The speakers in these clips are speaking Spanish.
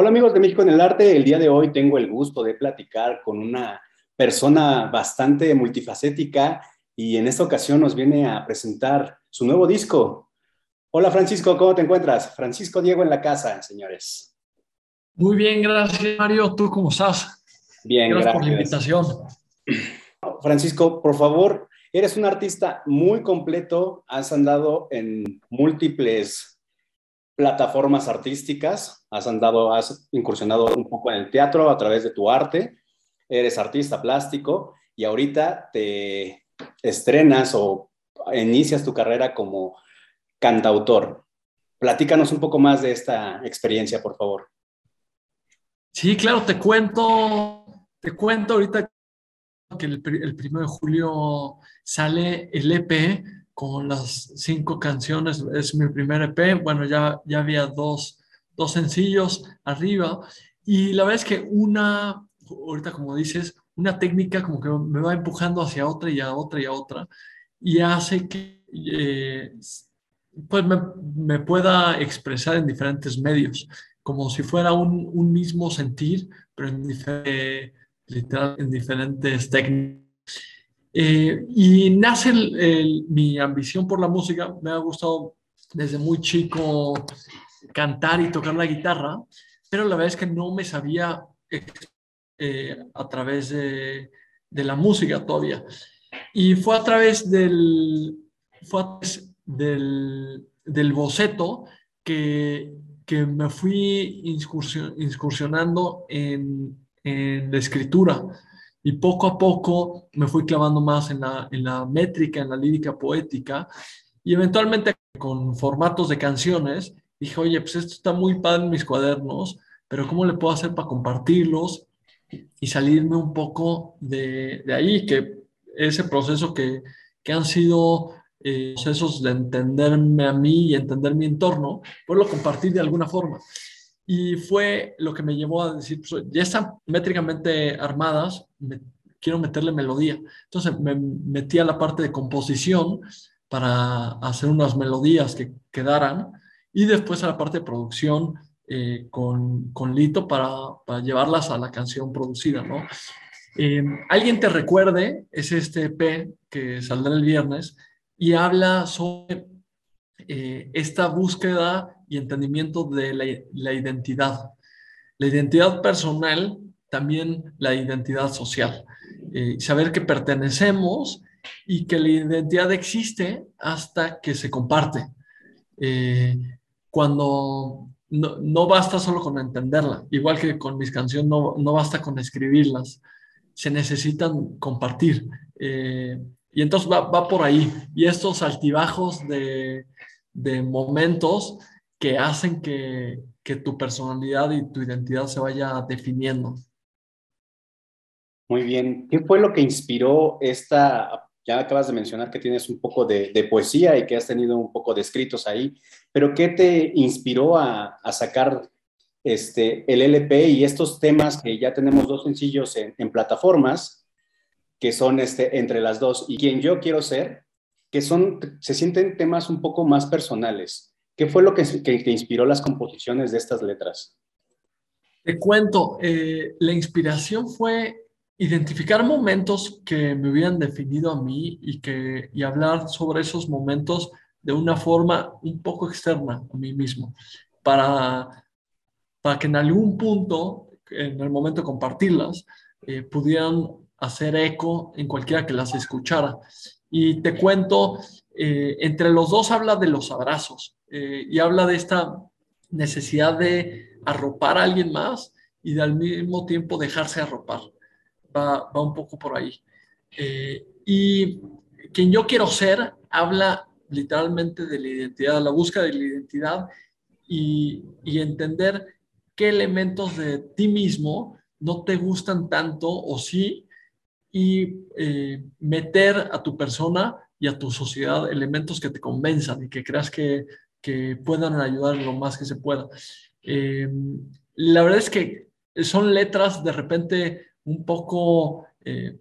Hola amigos de México en el Arte, el día de hoy tengo el gusto de platicar con una persona bastante multifacética y en esta ocasión nos viene a presentar su nuevo disco. Hola Francisco, ¿cómo te encuentras? Francisco Diego en la casa, señores. Muy bien, gracias Mario. ¿Tú cómo estás? Bien, gracias. por la invitación. Francisco, por favor, eres un artista muy completo, has andado en múltiples plataformas artísticas, has andado, has incursionado un poco en el teatro a través de tu arte, eres artista plástico y ahorita te estrenas o inicias tu carrera como cantautor. Platícanos un poco más de esta experiencia, por favor. Sí, claro, te cuento, te cuento ahorita que el, el de julio sale el EP con las cinco canciones, es mi primer EP, bueno, ya, ya había dos, dos sencillos arriba, y la verdad es que una, ahorita como dices, una técnica como que me va empujando hacia otra y a otra y a otra, y hace que eh, pues me, me, pueda expresar en diferentes medios, como si fuera un, un mismo sentir, pero en, literal, en diferentes técnicas. Eh, y nace mi ambición por la música. Me ha gustado desde muy chico cantar y tocar la guitarra, pero la verdad es que no me sabía eh, a través de, de, la música todavía. Y fue a través del, fue a través del, del boceto que, que, me fui incursionando en, en la escritura y poco a poco me fui clavando más en la, en la métrica, en la lírica poética y eventualmente con formatos de canciones dije, oye, pues esto está muy padre en mis cuadernos, pero ¿cómo le puedo hacer para compartirlos y salirme un poco de, de ahí? Que ese proceso que, que han sido eh, procesos de entenderme a mí y entender mi entorno, lo compartir de alguna forma. Y fue lo que me llevó a decir, pues, ya están métricamente armadas, quiero meterle melodía. Entonces me metí a la parte de composición para hacer unas melodías que quedaran y después a la parte de producción eh, con, con, Lito para, para, llevarlas a la canción producida, ¿no? Eh, Alguien te recuerde es este EP que saldrá el viernes y habla sobre eh, esta búsqueda y entendimiento de la, identidad. La identidad personal, también la identidad social. Eh, saber que pertenecemos y que la identidad existe hasta que se comparte. Eh, cuando no, basta solo con entenderla, igual que con mis canciones no, no basta con escribirlas, se necesitan compartir. Y entonces va, va, por ahí. Y estos altibajos de, de momentos que hacen que, que tu personalidad y tu identidad se vaya definiendo. Muy bien. ¿Qué fue lo que inspiró esta, ya acabas de mencionar que tienes un poco de, de, poesía y que has tenido un poco de escritos ahí, pero ¿qué te inspiró a, a, sacar este, el LP y estos temas que ya tenemos dos sencillos en, en, plataformas, que son este, entre las dos y quien yo quiero ser, que son, se sienten temas un poco más personales? ¿Qué fue lo que, que, inspiró las composiciones de estas letras? Te cuento, eh, la inspiración fue identificar momentos que me hubieran definido a mí y, que, y hablar sobre esos momentos de una forma un poco externa a mí mismo, para, para que en algún punto, en el momento de compartirlas, eh, pudieran hacer eco en cualquiera que las escuchara. Y te cuento, eh, entre los dos habla de los abrazos. Eh, y habla de esta necesidad de arropar a alguien más y de al mismo tiempo dejarse arropar. Va, va un poco por ahí. Eh, y quien yo quiero ser habla literalmente de la identidad, la búsqueda de la identidad y, y entender qué elementos de ti mismo no te gustan tanto o sí, y eh, meter a tu persona y a tu sociedad elementos que te convenzan y que creas que que puedan ayudar lo más que se pueda. Eh, la verdad es que son letras de repente un poco eh,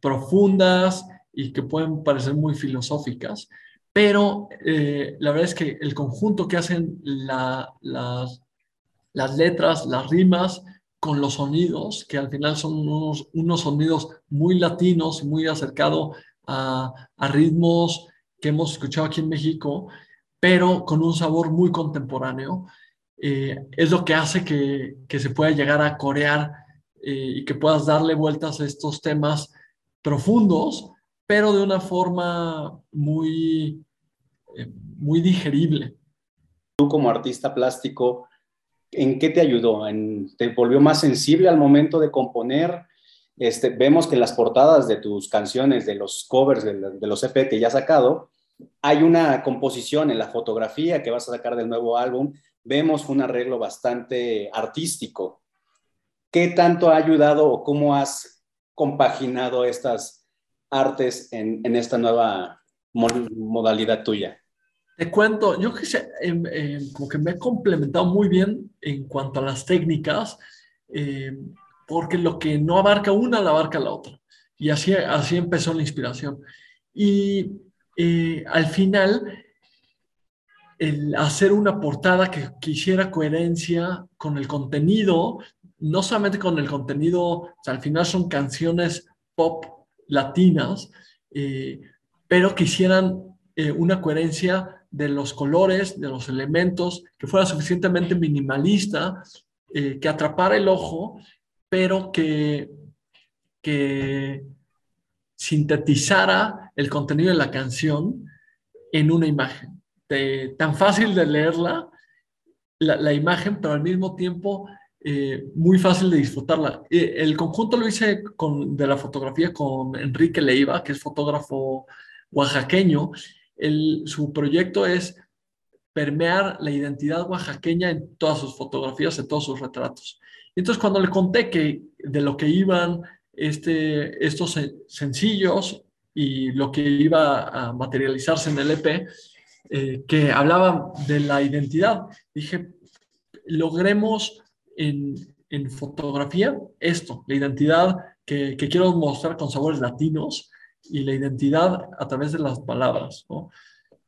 profundas y que pueden parecer muy filosóficas, pero eh, la verdad es que el conjunto que hacen la, las, las letras, las rimas, con los sonidos, que al final son unos, sonidos muy latinos, muy acercados a, a, ritmos que hemos escuchado aquí en México, pero con un sabor muy contemporáneo. Eh, es lo que hace que, que, se pueda llegar a corear eh, y que puedas darle vueltas a estos temas profundos, pero de una forma muy, eh, muy digerible. Tú como artista plástico, ¿en qué te ayudó? ¿Te volvió más sensible al momento de componer? Este, vemos que en las portadas de tus canciones, de los covers, de, los EP que ya has sacado, hay una composición en la fotografía que vas a sacar del nuevo álbum. Vemos un arreglo bastante artístico. ¿Qué tanto ha ayudado o cómo has compaginado estas artes en, en esta nueva modalidad tuya? Te cuento, yo que sé, eh, como que me he complementado muy bien en cuanto a las técnicas, eh, porque lo que no abarca una, la abarca la otra. Y así, así empezó la inspiración. Y eh, al final, el hacer una portada que quisiera coherencia con el contenido, no solamente con el contenido, al final son canciones pop latinas, pero quisieran una coherencia de los colores, de los elementos, que fuera suficientemente minimalista, eh, que atrapara el ojo, pero que, que sintetizara el contenido de la canción en una imagen. tan fácil de leerla, la, imagen, pero al mismo tiempo eh, muy fácil de disfrutarla. El conjunto lo hice con, de la fotografía con Enrique Leiva, que es fotógrafo oaxaqueño, su proyecto es permear la identidad oaxaqueña en todas sus fotografías, en todos sus retratos. Entonces, cuando le conté que de lo que iban este, estos sencillos y lo que iba a materializarse en el EP, eh, que hablaba de la identidad, dije, logremos en, fotografía esto, la identidad que, quiero mostrar con sabores latinos, y la identidad a través de las palabras,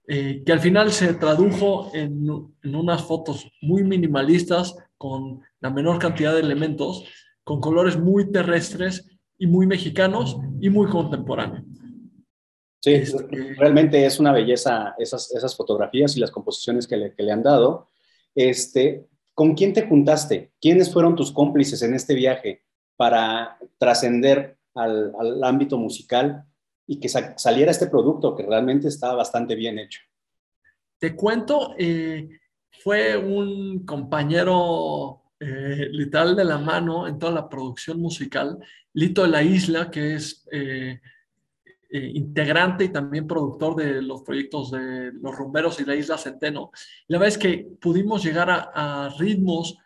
eh, que al final se tradujo en, en, unas fotos muy minimalistas con la menor cantidad de elementos, con colores muy terrestres y muy mexicanos y muy contemporáneos. Sí, este, realmente es una belleza esas, esas fotografías y las composiciones que le, que le han dado. Este, ¿Con quién te juntaste? ¿Quiénes fueron tus cómplices en este viaje para trascender al, al ámbito musical y que saliera este producto que realmente está bastante bien hecho. Te cuento, eh, fue un compañero eh, literal de la mano en toda la producción musical, Lito de la Isla, que es eh, integrante y también productor de los proyectos de Los Rumberos y la Isla Centeno. La verdad es que pudimos llegar a ritmos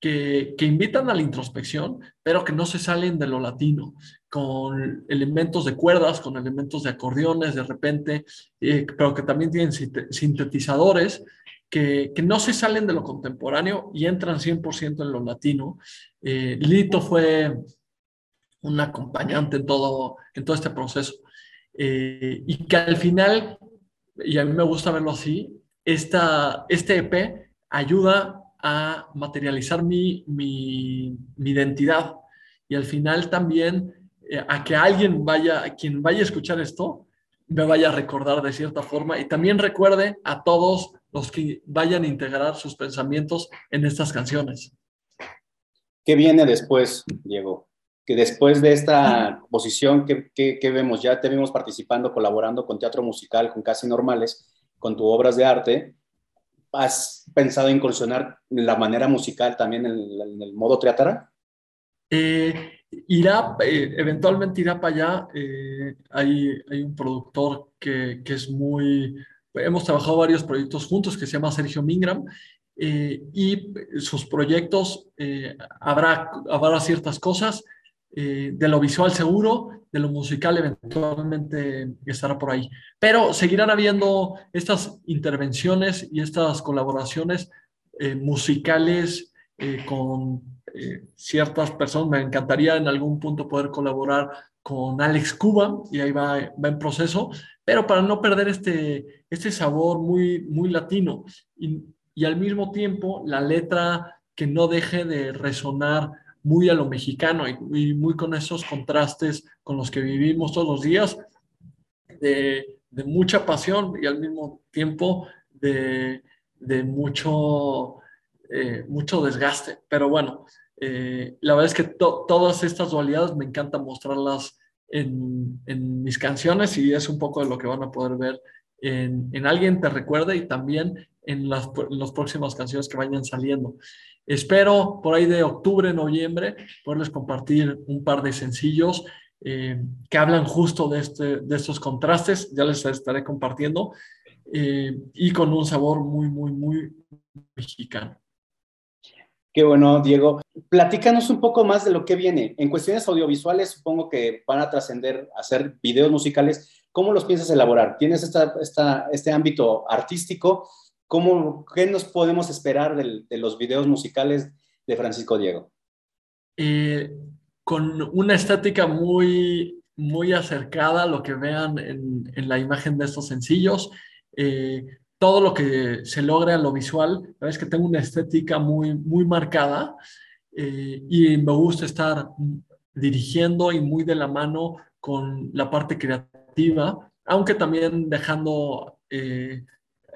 que, que, invitan a la introspección, pero que no se salen de lo latino, con elementos de cuerdas, con elementos de acordeones de repente, eh, pero que también tienen sintetizadores que, que, no se salen de lo contemporáneo y entran 100% en lo latino. Eh, Lito fue un acompañante en todo, en todo este proceso. Eh, y que al final, y a mí me gusta verlo así, esta, este EP ayuda a materializar mi, mi, mi identidad y al final también eh, a que alguien vaya, a quien vaya a escuchar esto, me vaya a recordar de cierta forma y también recuerde a todos los que vayan a integrar sus pensamientos en estas canciones. ¿Qué viene después, Diego? Que después de esta posición, ¿qué, qué, vemos? Ya te vimos participando, colaborando con teatro musical, con Casi Normales, con tus obras de arte. ¿Has pensado incursionar la manera musical también en, el modo teatral? Eh, irá, eh, eventualmente irá para allá. Eh, hay, hay, un productor que, que, es muy... Hemos trabajado varios proyectos juntos que se llama Sergio Mingram y sus proyectos habrá, habrá ciertas cosas. De lo visual seguro, de lo musical eventualmente estará por ahí. Pero seguirán habiendo estas intervenciones y estas colaboraciones musicales con eh, ciertas personas. Me encantaría en algún punto poder colaborar con Alex Cuba y ahí va, va en proceso, pero para no perder este, este sabor muy, muy latino y al mismo tiempo la letra que no deje de resonar muy a lo mexicano y, muy con esos contrastes con los que vivimos todos los días, de, mucha pasión y al mismo tiempo de, mucho, eh, mucho desgaste. Pero bueno, eh, la verdad es que todas estas dualidades me encanta mostrarlas en, mis canciones y es un poco de lo que van a poder ver en, Alguien te recuerda y también en las, próximas canciones que vayan saliendo. Espero por ahí de octubre, noviembre, poderles compartir un par de sencillos eh, que hablan justo de, este, de estos contrastes, ya les estaré compartiendo, eh, y con un sabor muy, muy, muy mexicano. Qué bueno, Diego. Platícanos un poco más de lo que viene. En cuestiones audiovisuales, supongo que van a trascender hacer videos musicales. ¿Cómo los piensas elaborar? ¿Tienes esta, este ámbito artístico? ¿Cómo, ¿Qué nos podemos esperar de, los videos musicales de Francisco Diego? Eh, con una estética muy, muy acercada a lo que vean en, en la imagen de estos sencillos. Eh, todo lo que se logra en lo visual, es que tengo una estética muy, muy marcada eh, y me gusta estar dirigiendo y muy de la mano con la parte creativa, aunque también dejando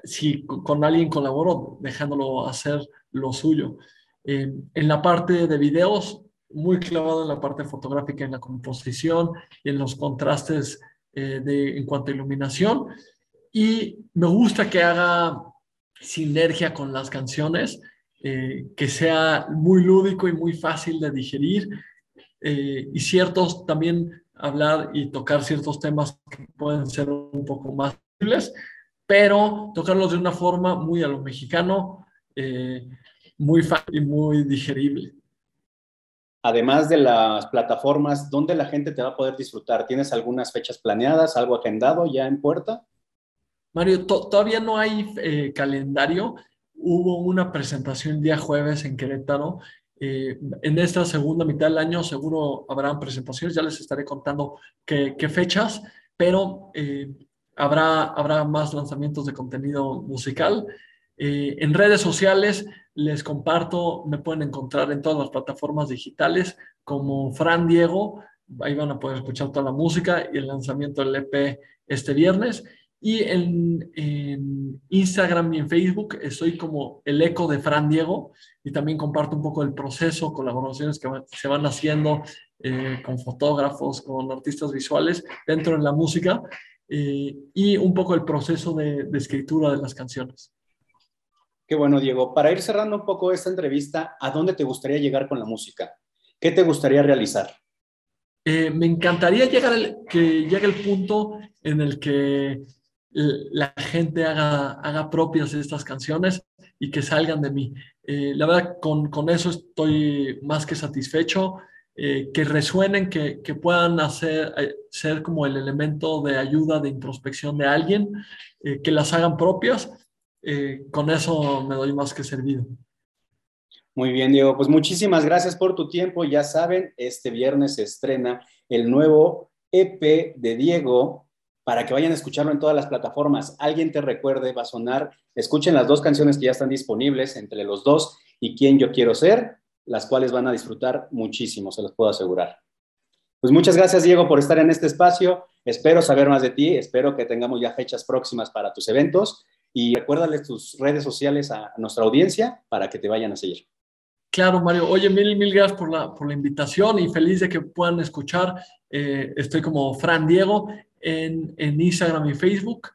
si con alguien colaboro, dejándolo hacer lo suyo. Eh, en la parte de videos, muy clavado en la parte fotográfica, en la composición y en los contrastes eh, de, en cuanto a iluminación. Y me gusta que haga sinergia con las canciones, eh, que sea muy lúdico y muy fácil de digerir. Y ciertos también hablar y tocar ciertos temas que pueden ser un poco más simples, pero tocarlos de una forma muy a lo mexicano, eh, muy fácil y muy digerible. Además de las plataformas, ¿dónde la gente te va a poder disfrutar? ¿Tienes algunas fechas planeadas, algo agendado ya en puerta? Mario, todavía no hay eh, calendario. Hubo una presentación día jueves en Querétaro. Eh, en esta segunda mitad del año seguro habrán presentaciones, ya les estaré contando qué, qué fechas, pero habrá, habrá más lanzamientos de contenido musical. Eh, en redes sociales les comparto, me pueden encontrar en todas las plataformas digitales como Fran Diego, ahí van a poder escuchar toda la música y el lanzamiento del EP este viernes. Y en, Instagram y en Facebook estoy como el eco de Fran Diego y también comparto un poco el proceso, colaboraciones que se van haciendo eh, con fotógrafos, con artistas visuales dentro de la música eh, y un poco el proceso de, escritura de las canciones. Qué bueno, Diego. Para ir cerrando un poco esta entrevista, ¿a dónde te gustaría llegar con la música? ¿Qué te gustaría realizar? Eh, me encantaría llegar que llegue el punto en el que la gente haga, haga propias estas canciones y que salgan de mí. Eh, la verdad, con, con, eso estoy más que satisfecho. Eh, que resuenen, que, que, puedan hacer, eh, ser como el elemento de ayuda, de introspección de alguien, eh, que las hagan propias. con eso me doy más que servido. Muy bien, Diego. Pues muchísimas gracias por tu tiempo. Ya saben, este viernes se estrena el nuevo EP de Diego para que vayan a escucharlo en todas las plataformas. Alguien te recuerde, va a sonar. Escuchen las dos canciones que ya están disponibles entre los dos y quién yo quiero ser las cuales van a disfrutar muchísimo, se los puedo asegurar. Pues muchas gracias, Diego, por estar en este espacio. Espero saber más de ti, espero que tengamos ya fechas próximas para tus eventos y recuérdales tus redes sociales a nuestra audiencia para que te vayan a seguir. Claro, Mario. Oye, mil, mil gracias por la, por la invitación y feliz de que puedan escuchar. Eh, estoy como Fran Diego en, en Instagram y Facebook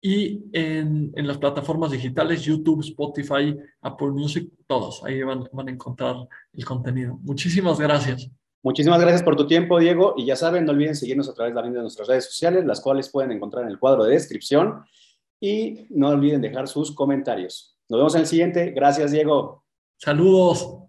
y en, en, las plataformas digitales, YouTube, Spotify, Apple Music, todos. Ahí van, van, a encontrar el contenido. Muchísimas gracias. Muchísimas gracias por tu tiempo, Diego. Y ya saben, no olviden seguirnos a través también de nuestras redes sociales, las cuales pueden encontrar en el cuadro de descripción. Y no olviden dejar sus comentarios. Nos vemos en el siguiente. Gracias, Diego. Saludos.